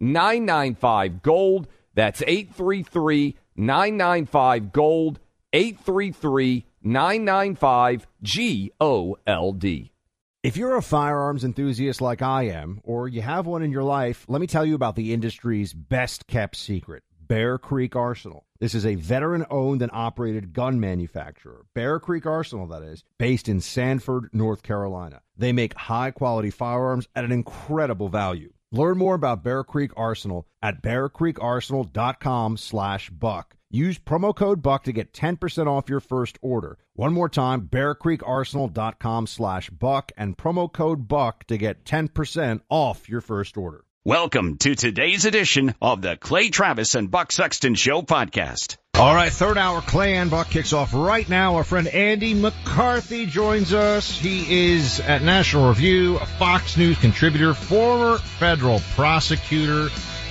995 Gold. That's 833 995 Gold. 833 995 G O L D. If you're a firearms enthusiast like I am, or you have one in your life, let me tell you about the industry's best kept secret Bear Creek Arsenal. This is a veteran owned and operated gun manufacturer, Bear Creek Arsenal, that is, based in Sanford, North Carolina. They make high quality firearms at an incredible value. Learn more about Bear Creek Arsenal at bearcreekarsenal.com slash buck. Use promo code BUCK to get 10% off your first order. One more time, bearcreekarsenal.com slash buck and promo code BUCK to get 10% off your first order. Welcome to today's edition of the Clay Travis and Buck Sexton Show podcast. All right, third hour Clay and Buck kicks off right now. Our friend Andy McCarthy joins us. He is at National Review, a Fox News contributor, former federal prosecutor,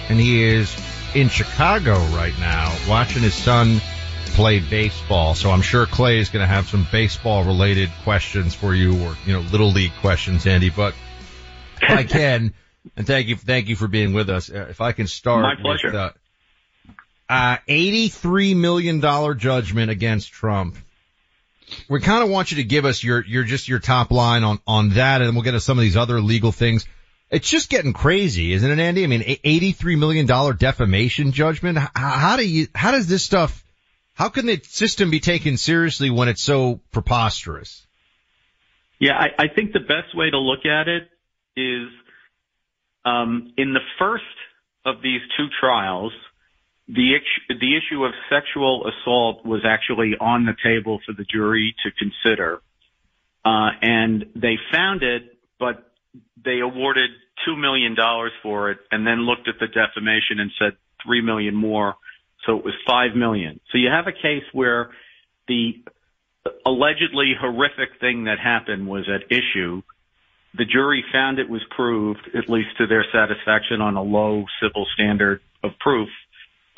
and he is in Chicago right now watching his son play baseball. So I'm sure Clay is going to have some baseball related questions for you or, you know, little league questions, Andy, but if I can. And thank you, thank you for being with us. Uh, if I can start My pleasure. with, uh, uh, $83 million judgment against Trump. We kind of want you to give us your, your, just your top line on, on that and then we'll get to some of these other legal things. It's just getting crazy, isn't it, Andy? I mean, $83 million defamation judgment. How, how do you, how does this stuff, how can the system be taken seriously when it's so preposterous? Yeah, I, I think the best way to look at it is um, in the first of these two trials, the the issue of sexual assault was actually on the table for the jury to consider, uh, and they found it, but they awarded two million dollars for it, and then looked at the defamation and said three million more, so it was five million. So you have a case where the allegedly horrific thing that happened was at issue. The jury found it was proved, at least to their satisfaction, on a low civil standard of proof,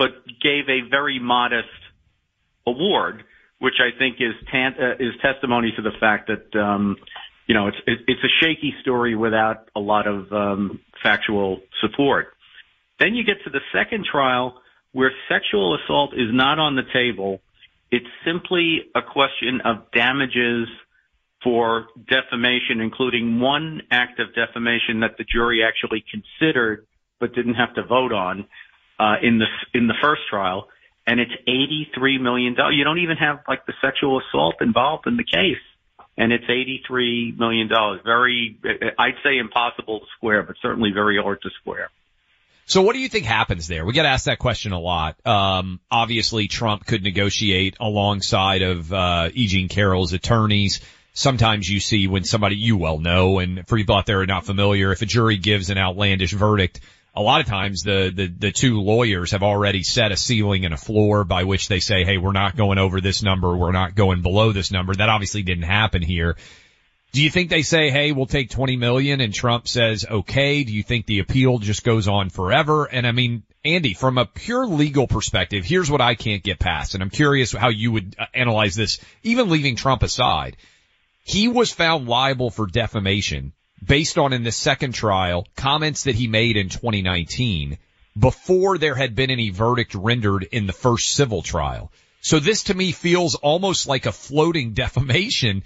but gave a very modest award, which I think is tan- uh, is testimony to the fact that um, you know it's it's a shaky story without a lot of um, factual support. Then you get to the second trial where sexual assault is not on the table. It's simply a question of damages for defamation, including one act of defamation that the jury actually considered but didn't have to vote on uh, in the in the first trial, and it's eighty three million dollars. You don't even have like the sexual assault involved in the case, and it's eighty three million dollars. Very, I'd say impossible to square, but certainly very hard to square. So what do you think happens there? We get asked that question a lot. Um, obviously Trump could negotiate alongside of, uh, E. Jean Carroll's attorneys. Sometimes you see when somebody you well know, and for people out there are not familiar, if a jury gives an outlandish verdict, a lot of times the, the, the two lawyers have already set a ceiling and a floor by which they say, hey, we're not going over this number, we're not going below this number. That obviously didn't happen here. Do you think they say, hey, we'll take 20 million and Trump says, okay? Do you think the appeal just goes on forever? And I mean, Andy, from a pure legal perspective, here's what I can't get past. And I'm curious how you would uh, analyze this, even leaving Trump aside. He was found liable for defamation based on in the second trial comments that he made in 2019 before there had been any verdict rendered in the first civil trial. So this to me feels almost like a floating defamation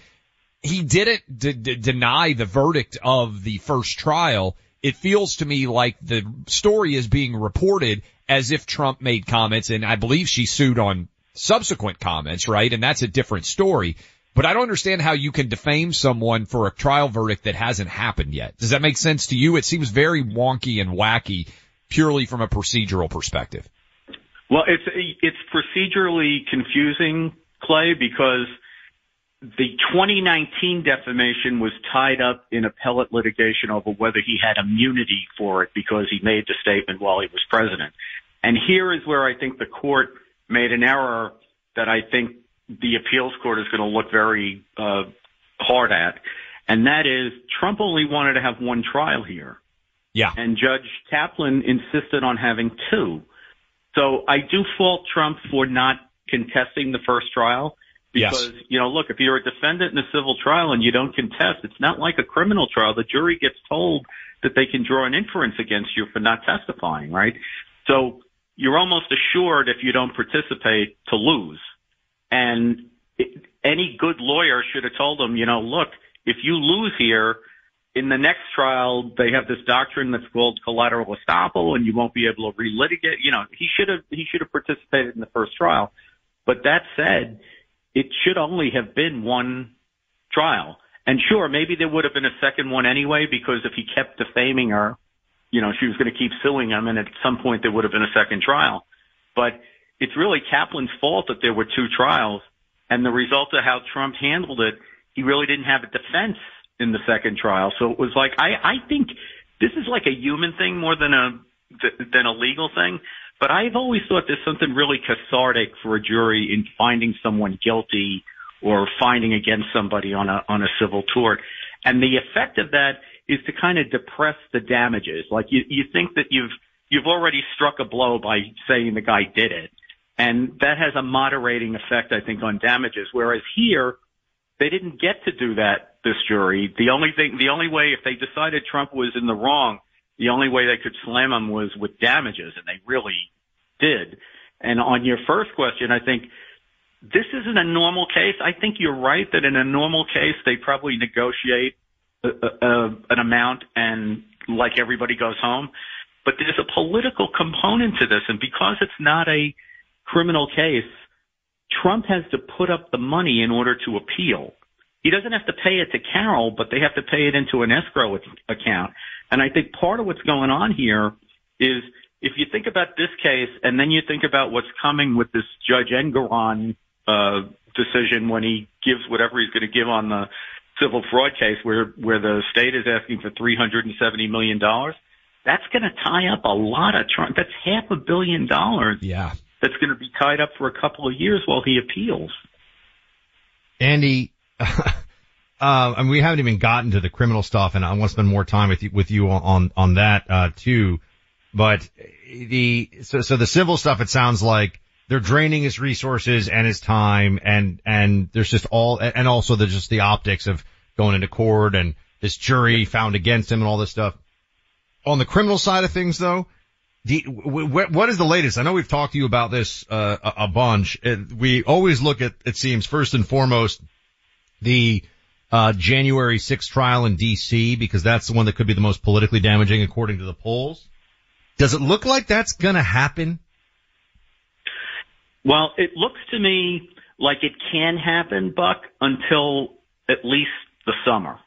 he didn't d- d- deny the verdict of the first trial. It feels to me like the story is being reported as if Trump made comments and I believe she sued on subsequent comments, right? And that's a different story. But I don't understand how you can defame someone for a trial verdict that hasn't happened yet. Does that make sense to you? It seems very wonky and wacky purely from a procedural perspective. Well, it's it's procedurally confusing, Clay, because the 2019 defamation was tied up in appellate litigation over whether he had immunity for it because he made the statement while he was president. And here is where I think the court made an error that I think the appeals court is going to look very uh, hard at, and that is Trump only wanted to have one trial here. Yeah. And Judge Kaplan insisted on having two. So I do fault Trump for not contesting the first trial because, yes. you know, look, if you're a defendant in a civil trial and you don't contest, it's not like a criminal trial. The jury gets told that they can draw an inference against you for not testifying, right? So you're almost assured if you don't participate to lose. And any good lawyer should have told him, you know, look, if you lose here, in the next trial, they have this doctrine that's called collateral estoppel, and you won't be able to relitigate. You know, he should have he should have participated in the first trial. But that said, it should only have been one trial. And sure, maybe there would have been a second one anyway, because if he kept defaming her, you know, she was going to keep suing him, and at some point there would have been a second trial. But it's really Kaplan's fault that there were two trials, and the result of how Trump handled it, he really didn't have a defense in the second trial. So it was like I I think this is like a human thing more than a than a legal thing. But I've always thought there's something really cathartic for a jury in finding someone guilty or finding against somebody on a on a civil tort. And the effect of that is to kind of depress the damages. Like you you think that you've you've already struck a blow by saying the guy did it. And that has a moderating effect, I think, on damages. Whereas here, they didn't get to do that, this jury. The only thing, the only way, if they decided Trump was in the wrong, the only way they could slam him was with damages, and they really did. And on your first question, I think this isn't a normal case. I think you're right that in a normal case, they probably negotiate a, a, an amount and like everybody goes home. But there's a political component to this, and because it's not a criminal case, Trump has to put up the money in order to appeal. He doesn't have to pay it to Carroll, but they have to pay it into an escrow account. And I think part of what's going on here is if you think about this case and then you think about what's coming with this Judge Engoron uh, decision when he gives whatever he's going to give on the civil fraud case where where the state is asking for 370 million dollars, that's going to tie up a lot of Trump. That's half a billion dollars. Yeah that's going to be tied up for a couple of years while he appeals. Andy, uh, and we haven't even gotten to the criminal stuff, and I want to spend more time with you, with you on on that uh, too. But the so so the civil stuff, it sounds like they're draining his resources and his time, and and there's just all, and also there's just the optics of going into court and this jury found against him and all this stuff. On the criminal side of things, though, what is the latest? I know we've talked to you about this uh, a bunch. We always look at, it seems, first and foremost, the uh, January 6th trial in D.C. because that's the one that could be the most politically damaging according to the polls. Does it look like that's going to happen? Well, it looks to me like it can happen, Buck, until at least the summer.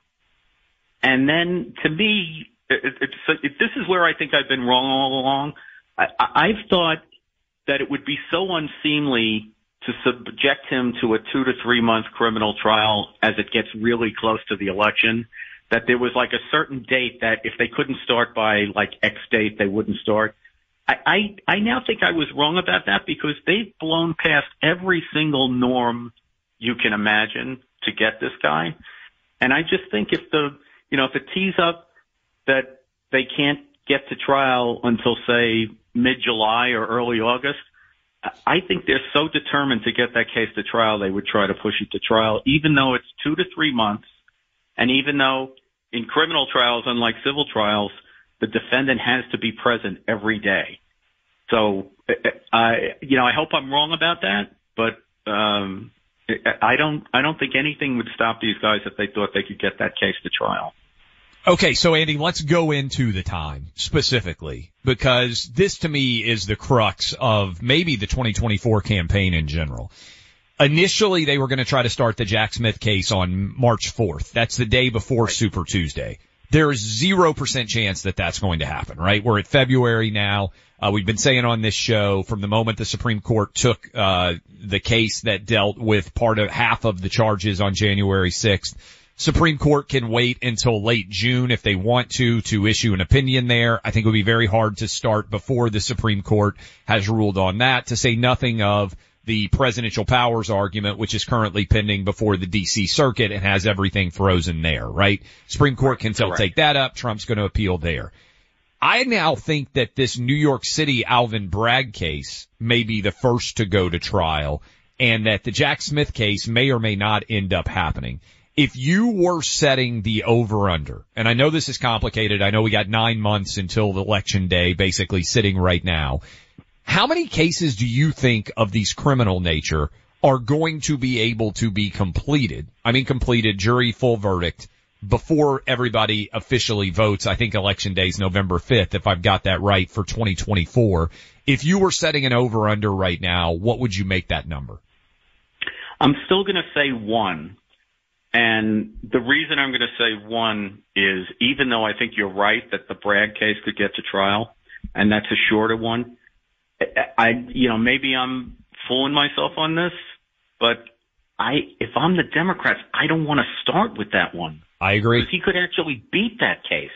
And then to me, it, it's, it, this is where I think I've been wrong all along. I, I've thought that it would be so unseemly to subject him to a two to three month criminal trial as it gets really close to the election that there was like a certain date that if they couldn't start by like X date, they wouldn't start. I, I, I now think I was wrong about that because they've blown past every single norm you can imagine to get this guy. And I just think if the, you know, if it tees up that they can't get to trial until say mid-July or early August, I think they're so determined to get that case to trial, they would try to push it to trial, even though it's two to three months. And even though in criminal trials, unlike civil trials, the defendant has to be present every day. So, I, you know, I hope I'm wrong about that, but, um, I don't I don't think anything would stop these guys if they thought they could get that case to trial. Okay, so Andy, let's go into the time specifically because this to me is the crux of maybe the 2024 campaign in general. Initially, they were going to try to start the Jack Smith case on March 4th. That's the day before right. Super Tuesday. There is zero percent chance that that's going to happen, right? We're at February now. Uh, we've been saying on this show from the moment the Supreme Court took, uh, the case that dealt with part of half of the charges on January 6th Supreme Court can wait until late June if they want to, to issue an opinion there. I think it would be very hard to start before the Supreme Court has ruled on that to say nothing of the presidential powers argument, which is currently pending before the DC circuit and has everything frozen there, right? Supreme Court can still take that up. Trump's going to appeal there. I now think that this New York City Alvin Bragg case may be the first to go to trial and that the Jack Smith case may or may not end up happening if you were setting the over under, and I know this is complicated. I know we got nine months until the election day basically sitting right now. How many cases do you think of these criminal nature are going to be able to be completed? I mean, completed jury full verdict before everybody officially votes. I think election day is November 5th, if I've got that right for 2024. If you were setting an over under right now, what would you make that number? I'm still going to say one and the reason I'm going to say one is even though I think you're right that the Bragg case could get to trial, and that's a shorter one, I, you know, maybe I'm fooling myself on this, but I, if I'm the Democrats, I don't want to start with that one. I agree. He could actually beat that case.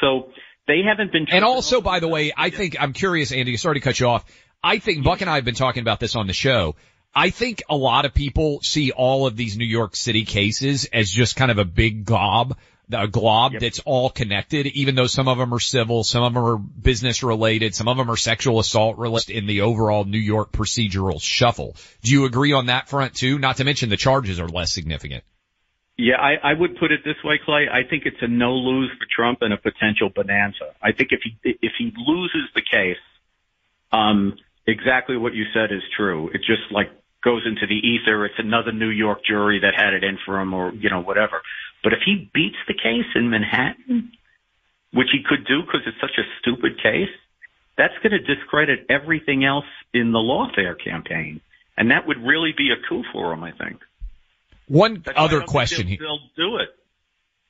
So they haven't been. And also, by the way, I think I'm curious, Andy. Sorry to cut you off. I think Buck and I have been talking about this on the show. I think a lot of people see all of these New York City cases as just kind of a big glob, a glob yep. that's all connected, even though some of them are civil, some of them are business related, some of them are sexual assault related in the overall New York procedural shuffle. Do you agree on that front too? Not to mention the charges are less significant. Yeah, I, I would put it this way, Clay. I think it's a no lose for Trump and a potential bonanza. I think if he if he loses the case, um, exactly what you said is true. It just like goes into the ether. It's another New York jury that had it in for him or, you know, whatever. But if he beats the case in Manhattan, which he could do because it's such a stupid case, that's going to discredit everything else in the lawfare campaign. And that would really be a coup for him, I think. One that's other question. They'll, they'll do it.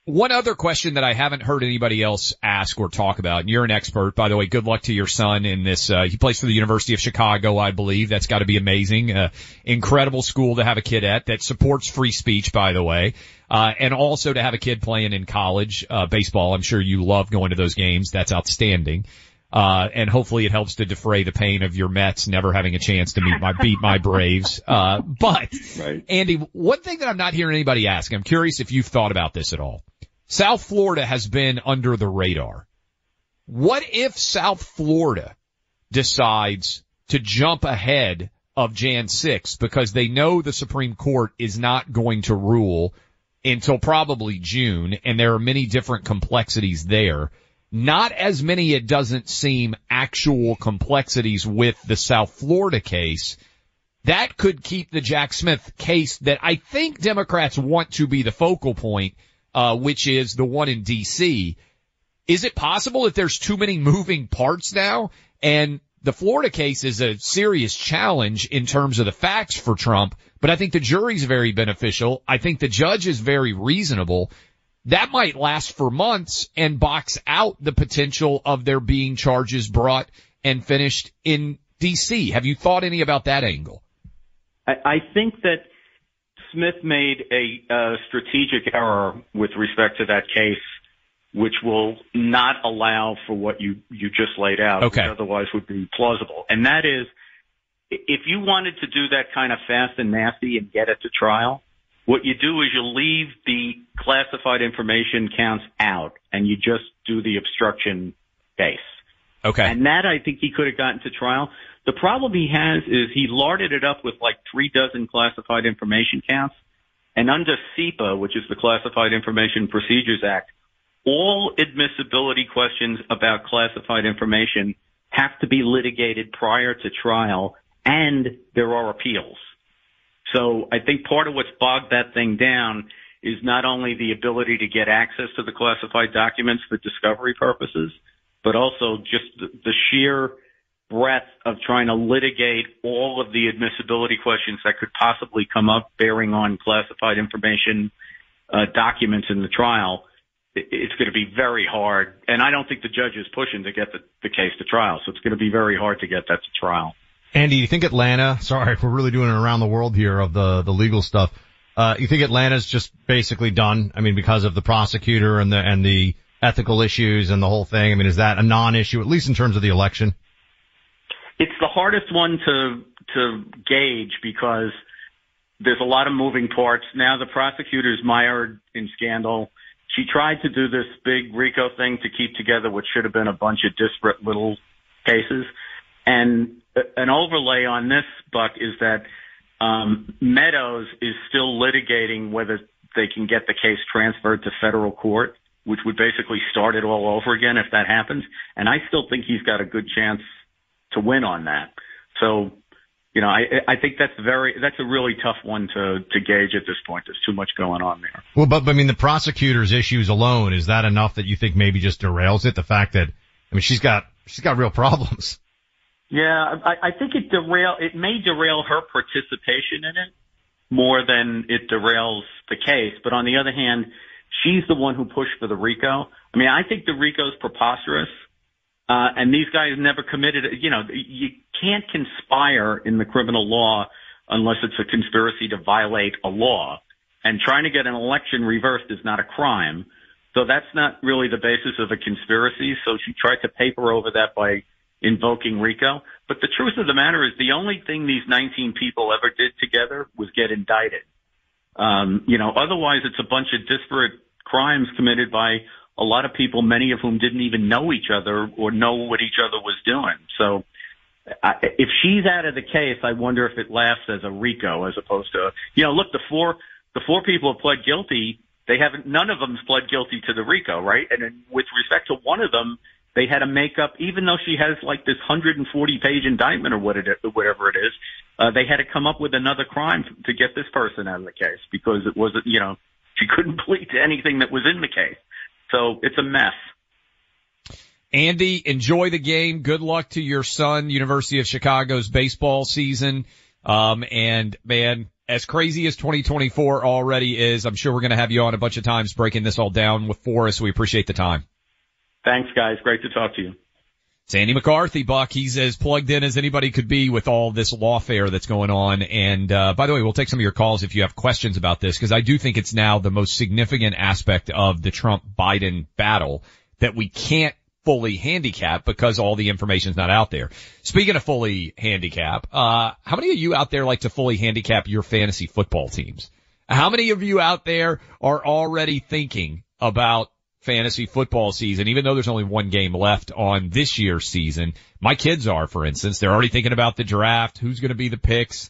One other question that I haven't heard anybody else ask or talk about, and you're an expert, by the way, good luck to your son in this, uh, he plays for the University of Chicago, I believe. That's gotta be amazing. Uh, incredible school to have a kid at that supports free speech, by the way. Uh, and also to have a kid playing in college, uh, baseball. I'm sure you love going to those games. That's outstanding. Uh, and hopefully it helps to defray the pain of your Mets never having a chance to meet my, beat my Braves. Uh, but right. Andy, one thing that I'm not hearing anybody ask, I'm curious if you've thought about this at all. South Florida has been under the radar. What if South Florida decides to jump ahead of Jan 6 because they know the Supreme Court is not going to rule until probably June and there are many different complexities there. Not as many, it doesn't seem, actual complexities with the South Florida case. That could keep the Jack Smith case that I think Democrats want to be the focal point uh, which is the one in DC. Is it possible that there's too many moving parts now? And the Florida case is a serious challenge in terms of the facts for Trump, but I think the jury's very beneficial. I think the judge is very reasonable. That might last for months and box out the potential of there being charges brought and finished in DC. Have you thought any about that angle? I, I think that Smith made a strategic error with respect to that case, which will not allow for what you you just laid out, okay. which otherwise would be plausible. And that is, if you wanted to do that kind of fast and nasty and get it to trial, what you do is you leave the classified information counts out and you just do the obstruction case. Okay. And that I think he could have gotten to trial. The problem he has is he larded it up with like three dozen classified information counts. And under CIPA, which is the Classified Information Procedures Act, all admissibility questions about classified information have to be litigated prior to trial and there are appeals. So I think part of what's bogged that thing down is not only the ability to get access to the classified documents for discovery purposes, but also just the sheer breadth of trying to litigate all of the admissibility questions that could possibly come up bearing on classified information uh, documents in the trial. It's going to be very hard, and I don't think the judge is pushing to get the, the case to trial. So it's going to be very hard to get that to trial. Andy, you think Atlanta? Sorry, we're really doing it around the world here of the the legal stuff. Uh, you think Atlanta's just basically done? I mean, because of the prosecutor and the and the ethical issues and the whole thing. I mean, is that a non-issue at least in terms of the election? It's the hardest one to to gauge because there's a lot of moving parts. Now the prosecutor's mired in scandal. She tried to do this big RICO thing to keep together what should have been a bunch of disparate little cases. And an overlay on this, Buck, is that um, Meadows is still litigating whether they can get the case transferred to federal court, which would basically start it all over again if that happens. And I still think he's got a good chance to win on that. So, you know, I, I think that's very, that's a really tough one to, to gauge at this point. There's too much going on there. Well, but, but I mean, the prosecutor's issues alone, is that enough that you think maybe just derails it? The fact that, I mean, she's got, she's got real problems. Yeah, I, I think it derail, it may derail her participation in it more than it derails the case. But on the other hand, she's the one who pushed for the RICO. I mean, I think the RICO's preposterous. Uh, and these guys never committed, you know, you can't conspire in the criminal law unless it's a conspiracy to violate a law. And trying to get an election reversed is not a crime. So that's not really the basis of a conspiracy. So she tried to paper over that by invoking RICO. But the truth of the matter is the only thing these 19 people ever did together was get indicted. Um, you know, otherwise it's a bunch of disparate crimes committed by a lot of people, many of whom didn't even know each other or know what each other was doing. So I, if she's out of the case, I wonder if it lasts as a RICO as opposed to, you know, look, the four, the four people have pled guilty. They haven't, none of them's pled guilty to the RICO, right? And with respect to one of them, they had to make up, even though she has like this 140 page indictment or what it, whatever it is, uh, they had to come up with another crime to get this person out of the case because it wasn't, you know, she couldn't plead to anything that was in the case. So it's a mess. Andy, enjoy the game. Good luck to your son, University of Chicago's baseball season. Um, and man, as crazy as 2024 already is, I'm sure we're going to have you on a bunch of times breaking this all down with for us. We appreciate the time. Thanks guys. Great to talk to you. Sandy McCarthy, Buck, he's as plugged in as anybody could be with all this lawfare that's going on. And, uh, by the way, we'll take some of your calls if you have questions about this, because I do think it's now the most significant aspect of the Trump-Biden battle that we can't fully handicap because all the information's not out there. Speaking of fully handicap, uh, how many of you out there like to fully handicap your fantasy football teams? How many of you out there are already thinking about fantasy football season, even though there's only one game left on this year's season. My kids are, for instance, they're already thinking about the draft, who's going to be the picks.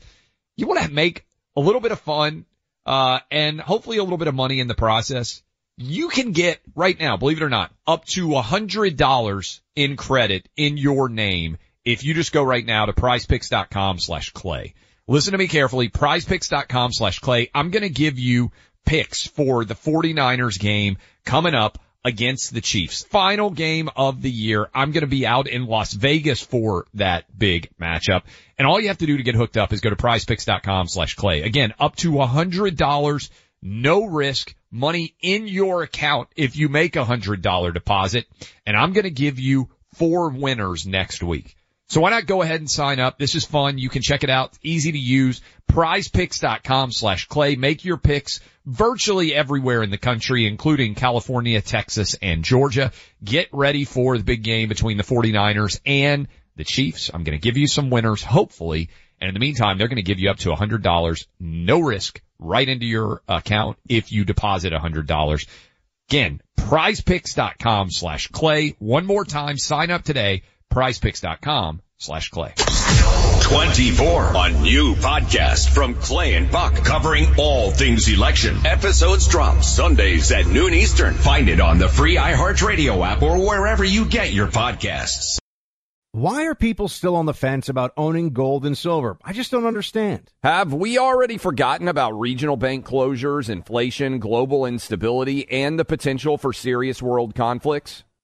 You want to make a little bit of fun, uh, and hopefully a little bit of money in the process. You can get right now, believe it or not, up to a hundred dollars in credit in your name if you just go right now to prizepicks.com slash clay. Listen to me carefully, prizepicks.com slash clay. I'm going to give you picks for the 49ers game coming up against the Chiefs. Final game of the year. I'm going to be out in Las Vegas for that big matchup. And all you have to do to get hooked up is go to prizepicks.com slash clay. Again, up to a hundred dollars, no risk, money in your account if you make a hundred dollar deposit. And I'm going to give you four winners next week. So why not go ahead and sign up? This is fun. You can check it out. Easy to use. Prizepicks.com slash clay. Make your picks virtually everywhere in the country, including California, Texas, and Georgia. Get ready for the big game between the 49ers and the Chiefs. I'm going to give you some winners, hopefully. And in the meantime, they're going to give you up to $100, no risk, right into your account if you deposit $100. Again, prizepicks.com slash clay. One more time, sign up today prizepicks.com slash clay. 24, a new podcast from Clay and Buck covering all things election. Episodes drop Sundays at noon Eastern. Find it on the free iHeartRadio app or wherever you get your podcasts. Why are people still on the fence about owning gold and silver? I just don't understand. Have we already forgotten about regional bank closures, inflation, global instability, and the potential for serious world conflicts?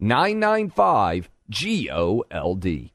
833-995-GOLD.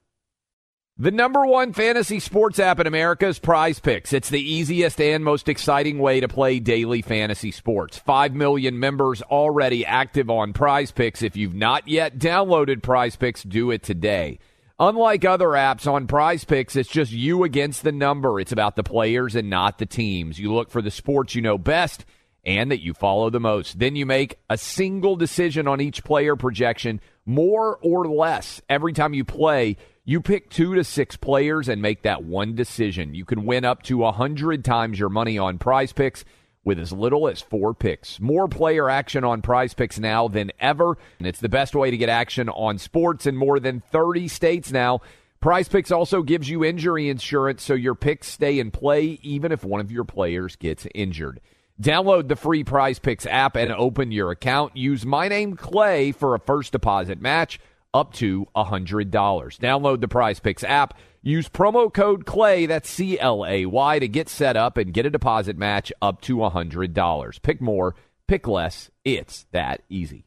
The number one fantasy sports app in America is Prize Picks. It's the easiest and most exciting way to play daily fantasy sports. Five million members already active on Prize Picks. If you've not yet downloaded Prize Picks, do it today. Unlike other apps on Prize Picks, it's just you against the number. It's about the players and not the teams. You look for the sports you know best and that you follow the most. Then you make a single decision on each player projection, more or less. Every time you play, you pick two to six players and make that one decision. You can win up to a hundred times your money on prize picks with as little as four picks. More player action on prize picks now than ever. And it's the best way to get action on sports in more than 30 states now. Prize Picks also gives you injury insurance so your picks stay in play even if one of your players gets injured. Download the free Prize Picks app and open your account. Use my name Clay for a first deposit match up to $100. Download the Prize Picks app. Use promo code CLAY, that's C L A Y, to get set up and get a deposit match up to $100. Pick more, pick less. It's that easy.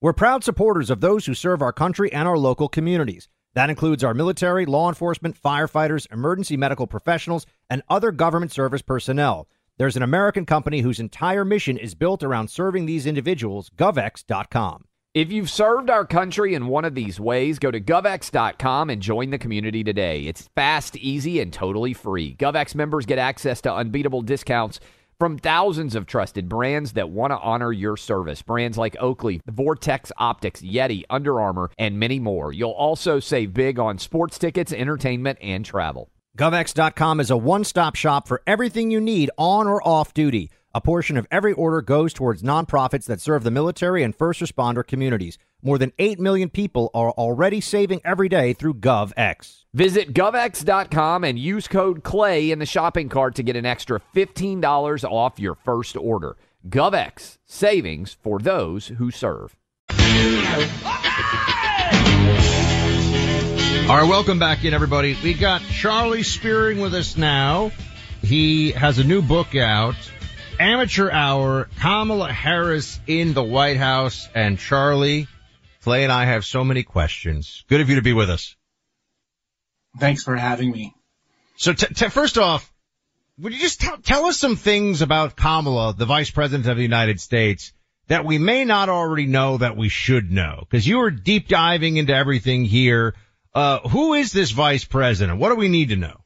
We're proud supporters of those who serve our country and our local communities. That includes our military, law enforcement, firefighters, emergency medical professionals, and other government service personnel. There's an American company whose entire mission is built around serving these individuals, GovX.com. If you've served our country in one of these ways, go to govx.com and join the community today. It's fast, easy, and totally free. GovX members get access to unbeatable discounts from thousands of trusted brands that want to honor your service. Brands like Oakley, Vortex Optics, Yeti, Under Armour, and many more. You'll also save big on sports tickets, entertainment, and travel. GovX.com is a one stop shop for everything you need on or off duty. A portion of every order goes towards nonprofits that serve the military and first responder communities. More than 8 million people are already saving every day through GovX. Visit govx.com and use code CLAY in the shopping cart to get an extra $15 off your first order. GovX, savings for those who serve. All right, welcome back in, everybody. We got Charlie Spiering with us now. He has a new book out, Amateur Hour, Kamala Harris in the White House. And Charlie, Clay and I have so many questions. Good of you to be with us. Thanks for having me. So t- t- first off, would you just tell, tell us some things about Kamala, the Vice President of the United States, that we may not already know that we should know? Because you were deep diving into everything here. Uh, who is this vice president? What do we need to know?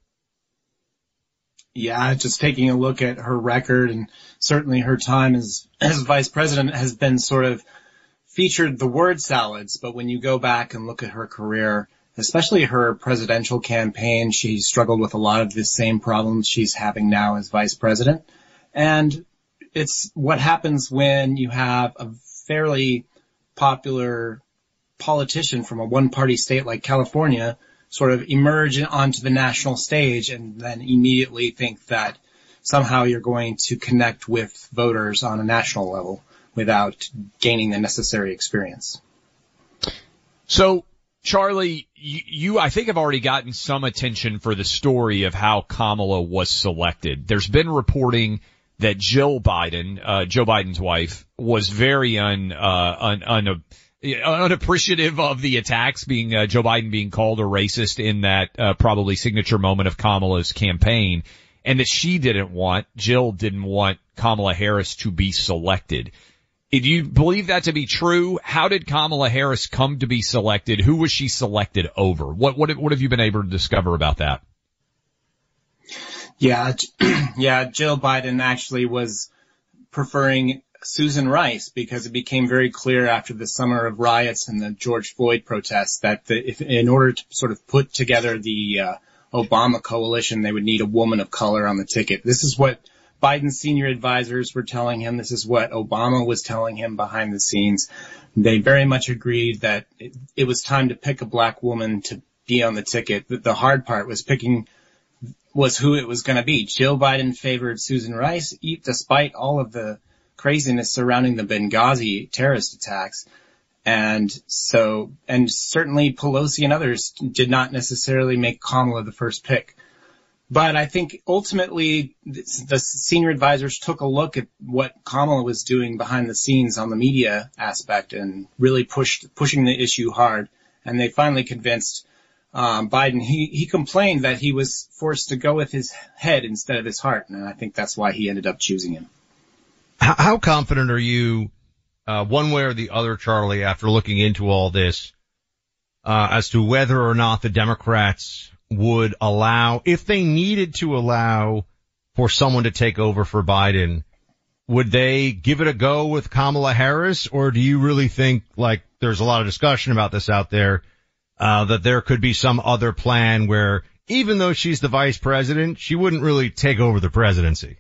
Yeah, just taking a look at her record and certainly her time as, as vice president has been sort of featured the word salads, but when you go back and look at her career, especially her presidential campaign, she struggled with a lot of the same problems she's having now as vice president. And it's what happens when you have a fairly popular politician from a one party state like California sort of emerge onto the national stage and then immediately think that somehow you're going to connect with voters on a national level without gaining the necessary experience. So, Charlie, you, you, I think have already gotten some attention for the story of how Kamala was selected. There's been reporting that Jill Biden, uh, Joe Biden's wife, was very un, uh, un, un, unappreciative of the attacks being uh, Joe Biden being called a racist in that uh, probably signature moment of Kamala's campaign. and that she didn't want, Jill didn't want Kamala Harris to be selected. Do you believe that to be true? How did Kamala Harris come to be selected? Who was she selected over? What, what, what have you been able to discover about that? Yeah, yeah, Jill Biden actually was preferring Susan Rice because it became very clear after the summer of riots and the George Floyd protests that the, if, in order to sort of put together the uh, Obama coalition, they would need a woman of color on the ticket. This is what Biden's senior advisors were telling him. This is what Obama was telling him behind the scenes. They very much agreed that it, it was time to pick a black woman to be on the ticket. The, the hard part was picking was who it was going to be. Jill Biden favored Susan Rice, despite all of the craziness surrounding the Benghazi terrorist attacks. And so, and certainly Pelosi and others did not necessarily make Kamala the first pick. But I think ultimately the senior advisors took a look at what Kamala was doing behind the scenes on the media aspect and really pushed, pushing the issue hard. And they finally convinced um, Biden, he, he complained that he was forced to go with his head instead of his heart. And I think that's why he ended up choosing him. How, confident are you, uh, one way or the other, Charlie, after looking into all this, uh, as to whether or not the Democrats would allow, if they needed to allow for someone to take over for Biden, would they give it a go with Kamala Harris or do you really think like there's a lot of discussion about this out there? uh, that there could be some other plan where even though she's the vice president, she wouldn't really take over the presidency.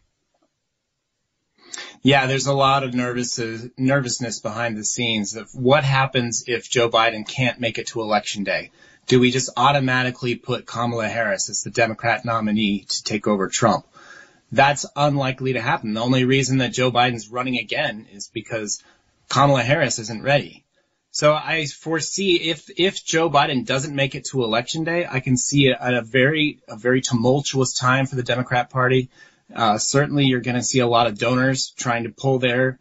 Yeah, there's a lot of nervous, nervousness behind the scenes of what happens if Joe Biden can't make it to election day. Do we just automatically put Kamala Harris as the Democrat nominee to take over Trump? That's unlikely to happen. The only reason that Joe Biden's running again is because Kamala Harris isn't ready. So I foresee if if Joe Biden doesn't make it to election day, I can see at a very a very tumultuous time for the Democrat Party. Uh, certainly, you're going to see a lot of donors trying to pull their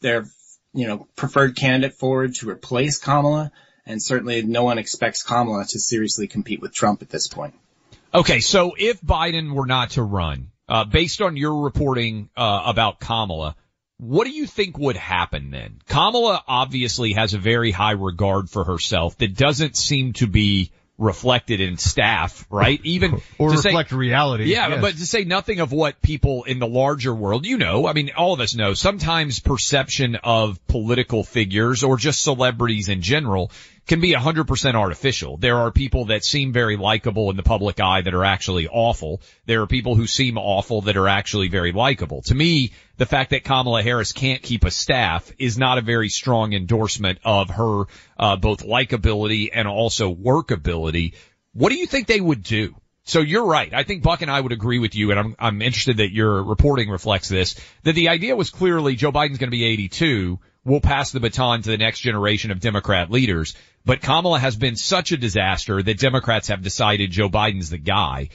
their you know preferred candidate forward to replace Kamala, and certainly no one expects Kamala to seriously compete with Trump at this point. Okay, so if Biden were not to run, uh, based on your reporting uh, about Kamala, what do you think would happen then? Kamala obviously has a very high regard for herself that doesn't seem to be reflected in staff, right? Even or reflect say, reality. Yeah, yes. but to say nothing of what people in the larger world, you know, I mean, all of us know sometimes perception of political figures or just celebrities in general can be 100% artificial. There are people that seem very likable in the public eye that are actually awful. There are people who seem awful that are actually very likable. To me, the fact that Kamala Harris can't keep a staff is not a very strong endorsement of her uh, both likability and also workability. What do you think they would do? So you're right. I think Buck and I would agree with you, and I'm I'm interested that your reporting reflects this. That the idea was clearly Joe Biden's going to be 82. We'll pass the baton to the next generation of Democrat leaders. But Kamala has been such a disaster that Democrats have decided Joe Biden's the guy.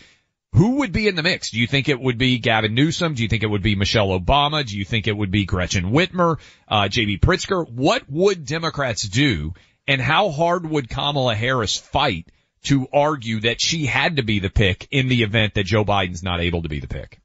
Who would be in the mix? Do you think it would be Gavin Newsom? Do you think it would be Michelle Obama? Do you think it would be Gretchen Whitmer, uh, J.B. Pritzker? What would Democrats do? And how hard would Kamala Harris fight to argue that she had to be the pick in the event that Joe Biden's not able to be the pick?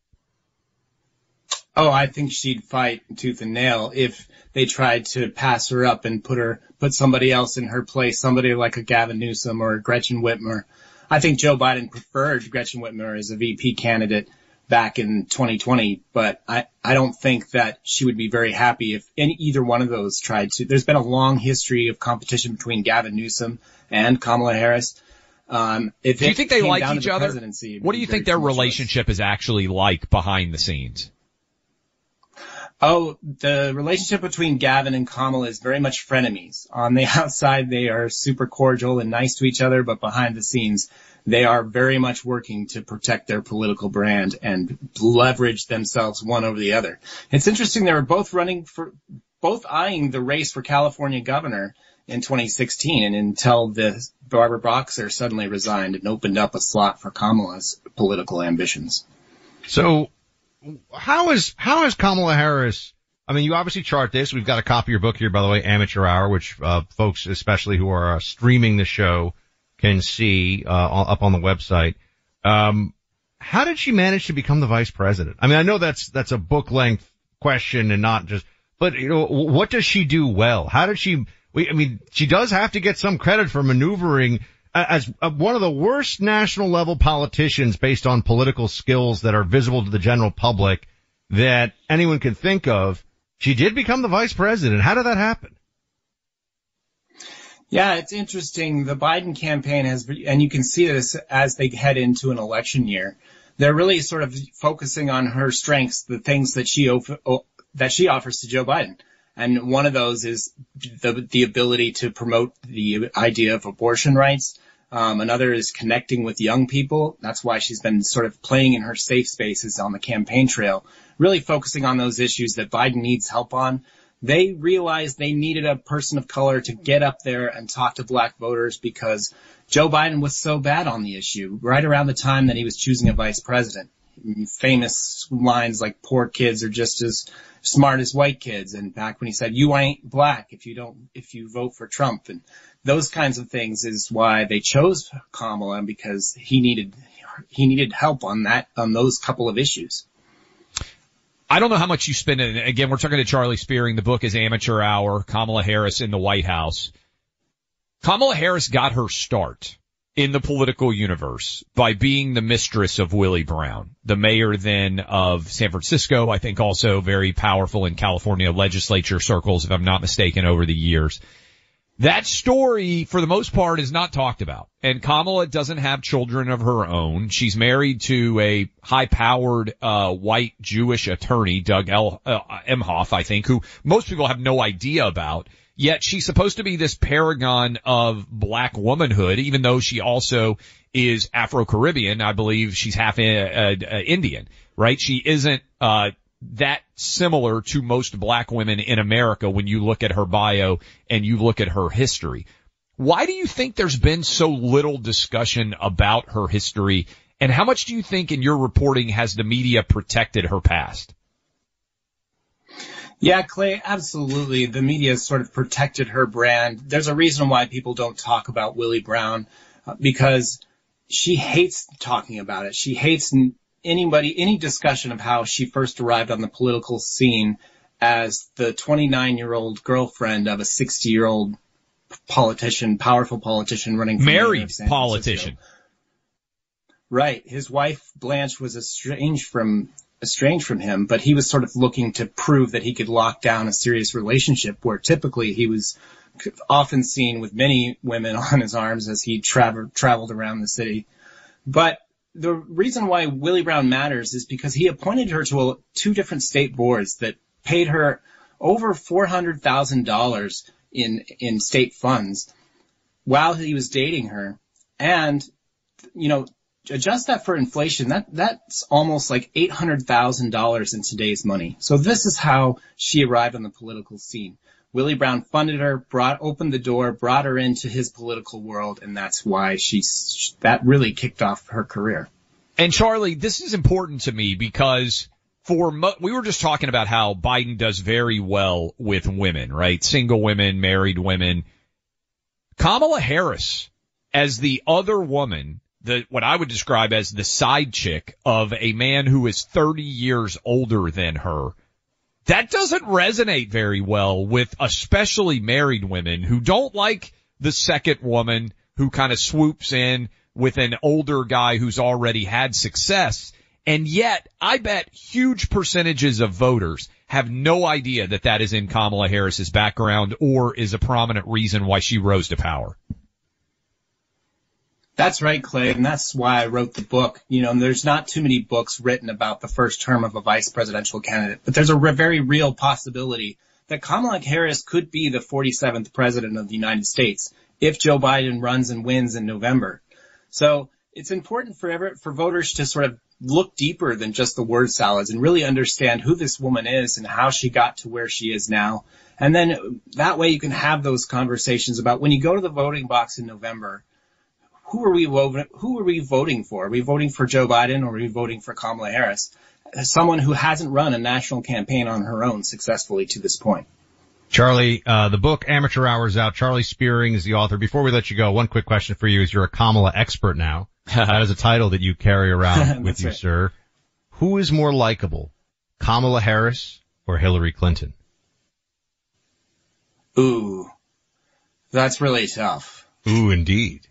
Oh, I think she'd fight tooth and nail if they tried to pass her up and put her, put somebody else in her place, somebody like a Gavin Newsom or a Gretchen Whitmer. I think Joe Biden preferred Gretchen Whitmer as a VP candidate back in 2020, but I, I don't think that she would be very happy if any, either one of those tried to. There's been a long history of competition between Gavin Newsom and Kamala Harris. Um, if do you think they like each the other? What do you think their relationship is actually like behind the scenes? Oh, the relationship between Gavin and Kamala is very much frenemies. On the outside, they are super cordial and nice to each other, but behind the scenes, they are very much working to protect their political brand and leverage themselves one over the other. It's interesting they were both running for, both eyeing the race for California governor in 2016 and until the Barbara Boxer suddenly resigned and opened up a slot for Kamala's political ambitions. So how is how is Kamala Harris? I mean, you obviously chart this. We've got a copy of your book here, by the way, Amateur Hour, which uh, folks, especially who are uh, streaming the show, can see uh, up on the website. Um, how did she manage to become the vice president? I mean, I know that's, that's a book length question and not just, but you know, what does she do well? How did she, I mean, she does have to get some credit for maneuvering as one of the worst national level politicians based on political skills that are visible to the general public that anyone can think of. She did become the vice president. How did that happen? Yeah, it's interesting. The Biden campaign has, and you can see this as they head into an election year. They're really sort of focusing on her strengths, the things that she that she offers to Joe Biden. And one of those is the the ability to promote the idea of abortion rights. Um, another is connecting with young people. That's why she's been sort of playing in her safe spaces on the campaign trail, really focusing on those issues that Biden needs help on. They realized they needed a person of color to get up there and talk to black voters because Joe Biden was so bad on the issue right around the time that he was choosing a vice president. Famous lines like poor kids are just as smart as white kids. And back when he said, you ain't black if you don't, if you vote for Trump and those kinds of things is why they chose Kamala because he needed, he needed help on that, on those couple of issues. I don't know how much you spend in Again, we're talking to Charlie Spiering. The book is Amateur Hour, Kamala Harris in the White House. Kamala Harris got her start in the political universe by being the mistress of Willie Brown, the mayor then of San Francisco. I think also very powerful in California legislature circles, if I'm not mistaken, over the years. That story, for the most part, is not talked about. And Kamala doesn't have children of her own. She's married to a high-powered uh, white Jewish attorney, Doug L- uh, Emhoff, I think, who most people have no idea about. Yet she's supposed to be this paragon of black womanhood, even though she also is Afro-Caribbean. I believe she's half uh, uh, Indian, right? She isn't, uh, that similar to most black women in America when you look at her bio and you look at her history. Why do you think there's been so little discussion about her history and how much do you think in your reporting has the media protected her past? Yeah, Clay, absolutely. The media has sort of protected her brand. There's a reason why people don't talk about Willie Brown uh, because she hates talking about it. She hates anybody, any discussion of how she first arrived on the political scene as the 29 year old girlfriend of a 60 year old politician, powerful politician running for married politician. Right. His wife Blanche was estranged from estranged from him, but he was sort of looking to prove that he could lock down a serious relationship where typically he was often seen with many women on his arms as he traveled traveled around the city. But the reason why Willie Brown matters is because he appointed her to a, two different state boards that paid her over $400,000 in, in state funds while he was dating her. And, you know, adjust that for inflation, that, that's almost like $800,000 in today's money. So this is how she arrived on the political scene. Willie Brown funded her, brought, opened the door, brought her into his political world, and that's why she's, that really kicked off her career. And Charlie, this is important to me because for, mo- we were just talking about how Biden does very well with women, right? Single women, married women. Kamala Harris as the other woman, the, what I would describe as the side chick of a man who is 30 years older than her that doesn't resonate very well with especially married women who don't like the second woman who kind of swoops in with an older guy who's already had success. And yet I bet huge percentages of voters have no idea that that is in Kamala Harris's background or is a prominent reason why she rose to power. That's right, Clay, and that's why I wrote the book. You know, there's not too many books written about the first term of a vice presidential candidate, but there's a re- very real possibility that Kamala Harris could be the 47th president of the United States if Joe Biden runs and wins in November. So it's important for ever, for voters to sort of look deeper than just the word salads and really understand who this woman is and how she got to where she is now. And then that way you can have those conversations about when you go to the voting box in November, who are we voting, who are we voting for? Are we voting for Joe Biden or are we voting for Kamala Harris? Someone who hasn't run a national campaign on her own successfully to this point. Charlie, uh, the book Amateur Hours out. Charlie Spiering is the author. Before we let you go, one quick question for you as you're a Kamala expert now. that is a title that you carry around with you, right. sir. Who is more likable, Kamala Harris or Hillary Clinton? Ooh, that's really tough. Ooh, indeed.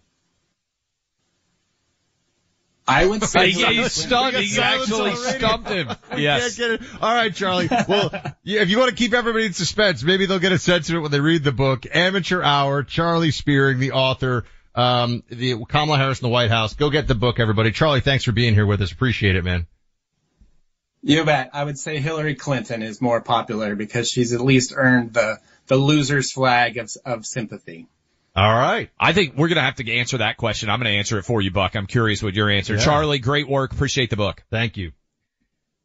I would say yeah, Hillary he's Clinton. stunned. We got He actually already. stumped him. Yes. can't get it. All right, Charlie. Well, yeah, if you want to keep everybody in suspense, maybe they'll get a sense of it when they read the book. Amateur Hour, Charlie Spiering, the author, um, the Kamala Harris in the White House. Go get the book, everybody. Charlie, thanks for being here with us. Appreciate it, man. You bet. I would say Hillary Clinton is more popular because she's at least earned the the loser's flag of of sympathy. All right. I think we're going to have to answer that question. I'm going to answer it for you, Buck. I'm curious what your answer. Yeah. Charlie, great work. Appreciate the book. Thank you.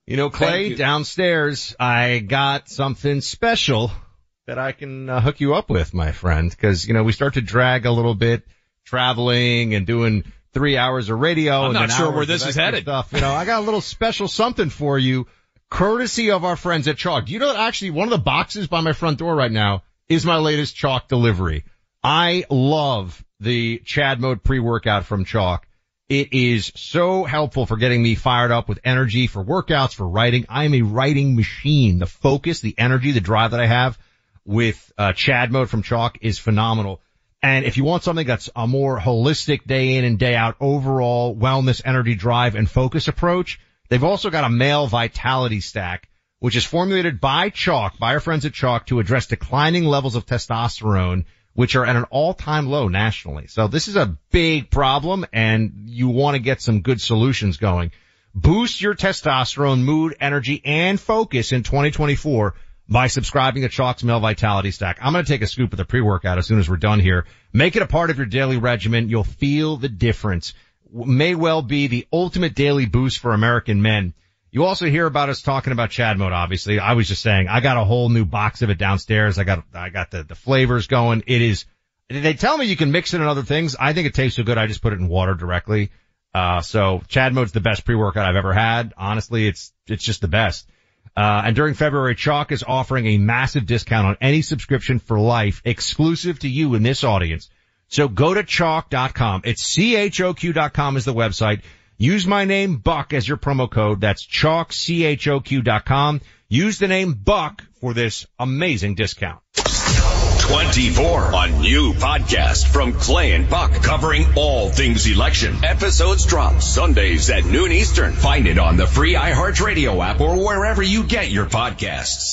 You know, Clay, you. downstairs, I got something special that I can uh, hook you up with, my friend, because, you know, we start to drag a little bit traveling and doing three hours of radio. I'm and not sure hours where this is extra headed. Stuff. You know, I got a little special something for you, courtesy of our friends at Choq. Do you know that actually one of the boxes by my front door right now is my latest Choq delivery? I love the Chad mode pre-workout from Choq. It is so helpful for getting me fired up with energy for workouts, for writing. I am a writing machine. The focus, the energy, the drive that I have with uh, Chad mode from Choq is phenomenal. And if you want something that's a more holistic day in and day out overall wellness, energy drive and focus approach, they've also got a male vitality stack, which is formulated by Choq, by our friends at Choq to address declining levels of testosterone, which are at an all-time low nationally. So this is a big problem and you want to get some good solutions going. Boost your testosterone, mood, energy, and focus in 2024 by subscribing to Choq's Male Vitality Stack. I'm going to take a scoop of the pre-workout as soon as we're done here. Make it a part of your daily regimen. You'll feel the difference. May well be the ultimate daily boost for American men. You also hear about us talking about Chad mode, obviously. I was just saying, I got a whole new box of it downstairs. I got, I got the, the flavors going. It is, they tell me you can mix it in other things. I think it tastes so good. I just put it in water directly. Uh, so Chad mode's the best pre-workout I've ever had. Honestly, it's, it's just the best. Uh, and during February, Choq is offering a massive discount on any subscription for life exclusive to you in this audience. So go to choq.com. It's C-H-O-Q.com is the website. Use my name Buck as your promo code. That's choq, C-H-O-Q.com. Use the name Buck for this amazing discount. 24, a new podcast from Clay and Buck covering all things election. Episodes drop Sundays at noon Eastern. Find it on the free iHeartRadio app or wherever you get your podcasts.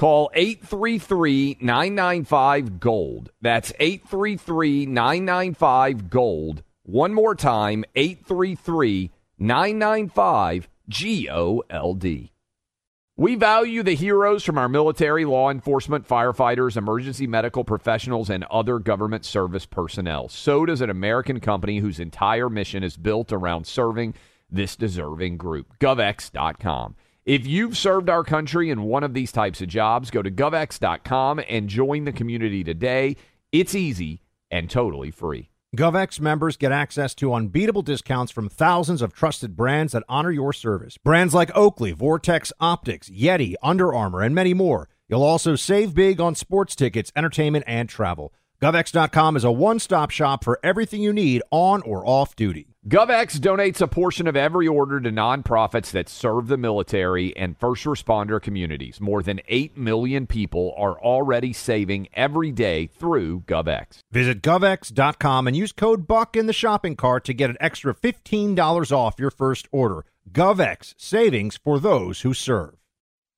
Call 833-995-GOLD. That's 833-995-GOLD. One more time, 833-995-GOLD. We value the heroes from our military, law enforcement, firefighters, emergency medical professionals, and other government service personnel. So does an American company whose entire mission is built around serving this deserving group. GovX.com. If you've served our country in one of these types of jobs, go to govx.com and join the community today. It's easy and totally free. GovX members get access to unbeatable discounts from thousands of trusted brands that honor your service. Brands like Oakley, Vortex Optics, Yeti, Under Armour, and many more. You'll also save big on sports tickets, entertainment, and travel. GovX.com is a one stop shop for everything you need on or off duty. GovX donates a portion of every order to nonprofits that serve the military and first responder communities. More than 8 million people are already saving every day through GovX. Visit govx.com and use code BUCK in the shopping cart to get an extra $15 off your first order. GovX, savings for those who serve.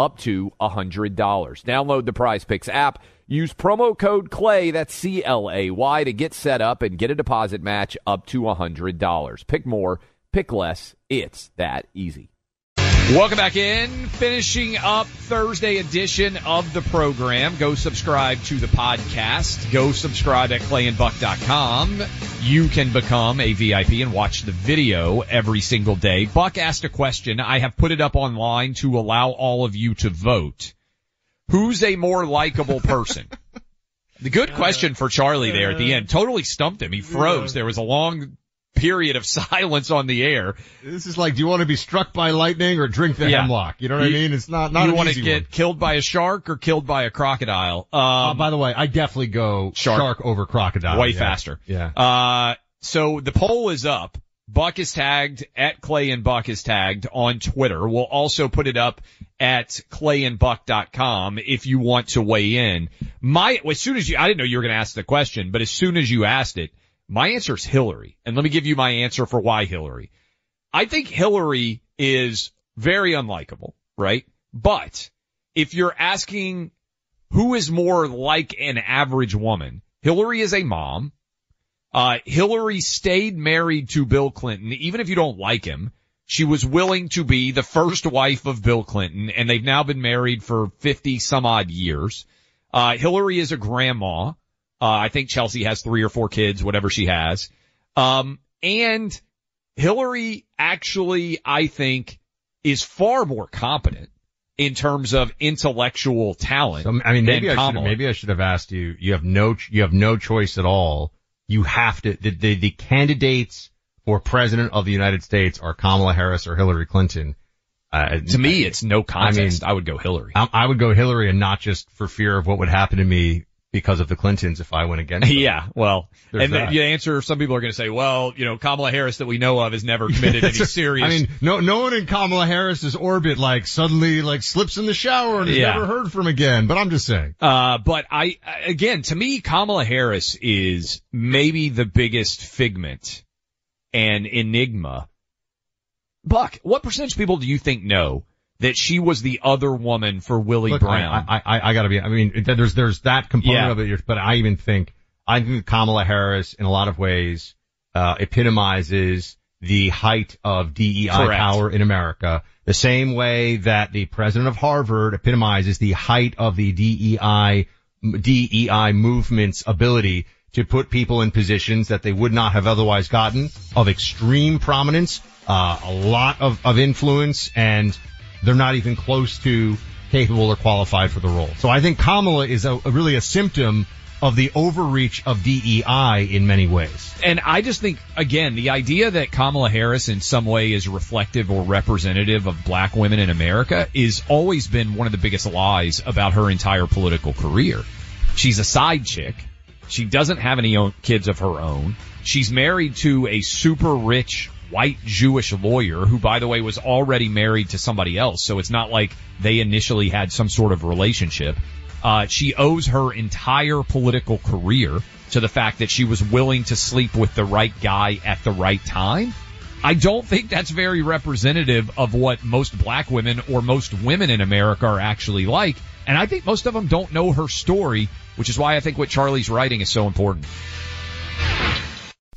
up to $100. Download the Prize Picks app. Use promo code CLAY, that's C L A Y, to get set up and get a deposit match up to $100. Pick more, pick less. It's that easy. Welcome back in. Finishing up Thursday edition of the program. Go subscribe to the podcast. Go subscribe at clayandbuck.com. You can become a VIP and watch the video every single day. Buck asked a question. I have put it up online to allow all of you to vote. Who's a more likable person? the good question for Charlie there at the end totally stumped him. He froze. There was a long period of silence on the air. This is like, do you want to be struck by lightning or drink the Yeah. hemlock? You know what You- I mean? It's not, not you an want to get one. killed by a shark or killed by a crocodile? Um, Uh, by the way, I definitely go Shark. shark, over crocodile. way yeah. faster. Yeah. Uh, so the poll is up. Buck is tagged at Clay and Buck is tagged on Twitter. We'll also put it up at clayandbuck.com if you want to weigh in. My, as soon as you, I didn't know you were going to ask the question, but as soon as you asked it, my answer is Hillary. And let me give you my answer for why Hillary. I think Hillary is very unlikable, right? But if you're asking who is more like an average woman, Hillary is a mom. Uh, Hillary stayed married to Bill Clinton, even if you don't like him. She was willing to be the first wife of Bill Clinton, and they've now been married for 50 some odd years. Uh, Hillary is a grandma. Uh, I think Chelsea has three or four kids, whatever she has. Um, and Hillary actually, I think, is far more competent in terms of intellectual talent. So, I mean, maybe I should, maybe I should have asked you, you have no, you have no choice at all. You have to, the, the, the candidates for president of the United States are Kamala Harris or Hillary Clinton. Uh, To me, it's no contest. I, mean- I would go Hillary. I, I would go Hillary and not just for fear of what would happen to me because of the Clintons if I went against them. Yeah, well, There's and the, that. the answer, some people are going to say, well, you know, Kamala Harris that we know of has never committed any serious. I mean, no, no one in Kamala Harris's orbit like suddenly like slips in the shower and is Yeah. never heard from again. But I'm just saying. Uh, but I, again, to me, Kamala Harris is maybe the biggest figment and enigma. Buck, what percentage of people do you think know that she was the other woman for Willie Look, Brown? I, I, I, gotta be, I mean, there's, there's that component Yeah. of it, but I even think, I think Kamala Harris in a lot of ways, uh, epitomizes the height of DEI Correct. power in America. The same way that the president of Harvard epitomizes the height of the DEI, DEI movement's ability to put people in positions that they would not have otherwise gotten of extreme prominence, uh, a lot of, of influence and they're not even close to capable or qualified for the role. So I think Kamala is a, a really a symptom of the overreach of DEI in many ways. and I just think, again, the idea that Kamala Harris in some way is reflective or representative of black women in America is always been one of the biggest lies about her entire political career. She's a side chick. She doesn't have any kids of her own. She's married to a super rich white Jewish lawyer who, by the way, was already married to somebody else. So it's not like they initially had some sort of relationship. Uh, she owes her entire political career to the fact that she was willing to sleep with the right guy at the right time. I don't think that's very representative of what most black women or most women in America are actually like. And I think most of them don't know her story, which is why I think what Charlie's writing is so important.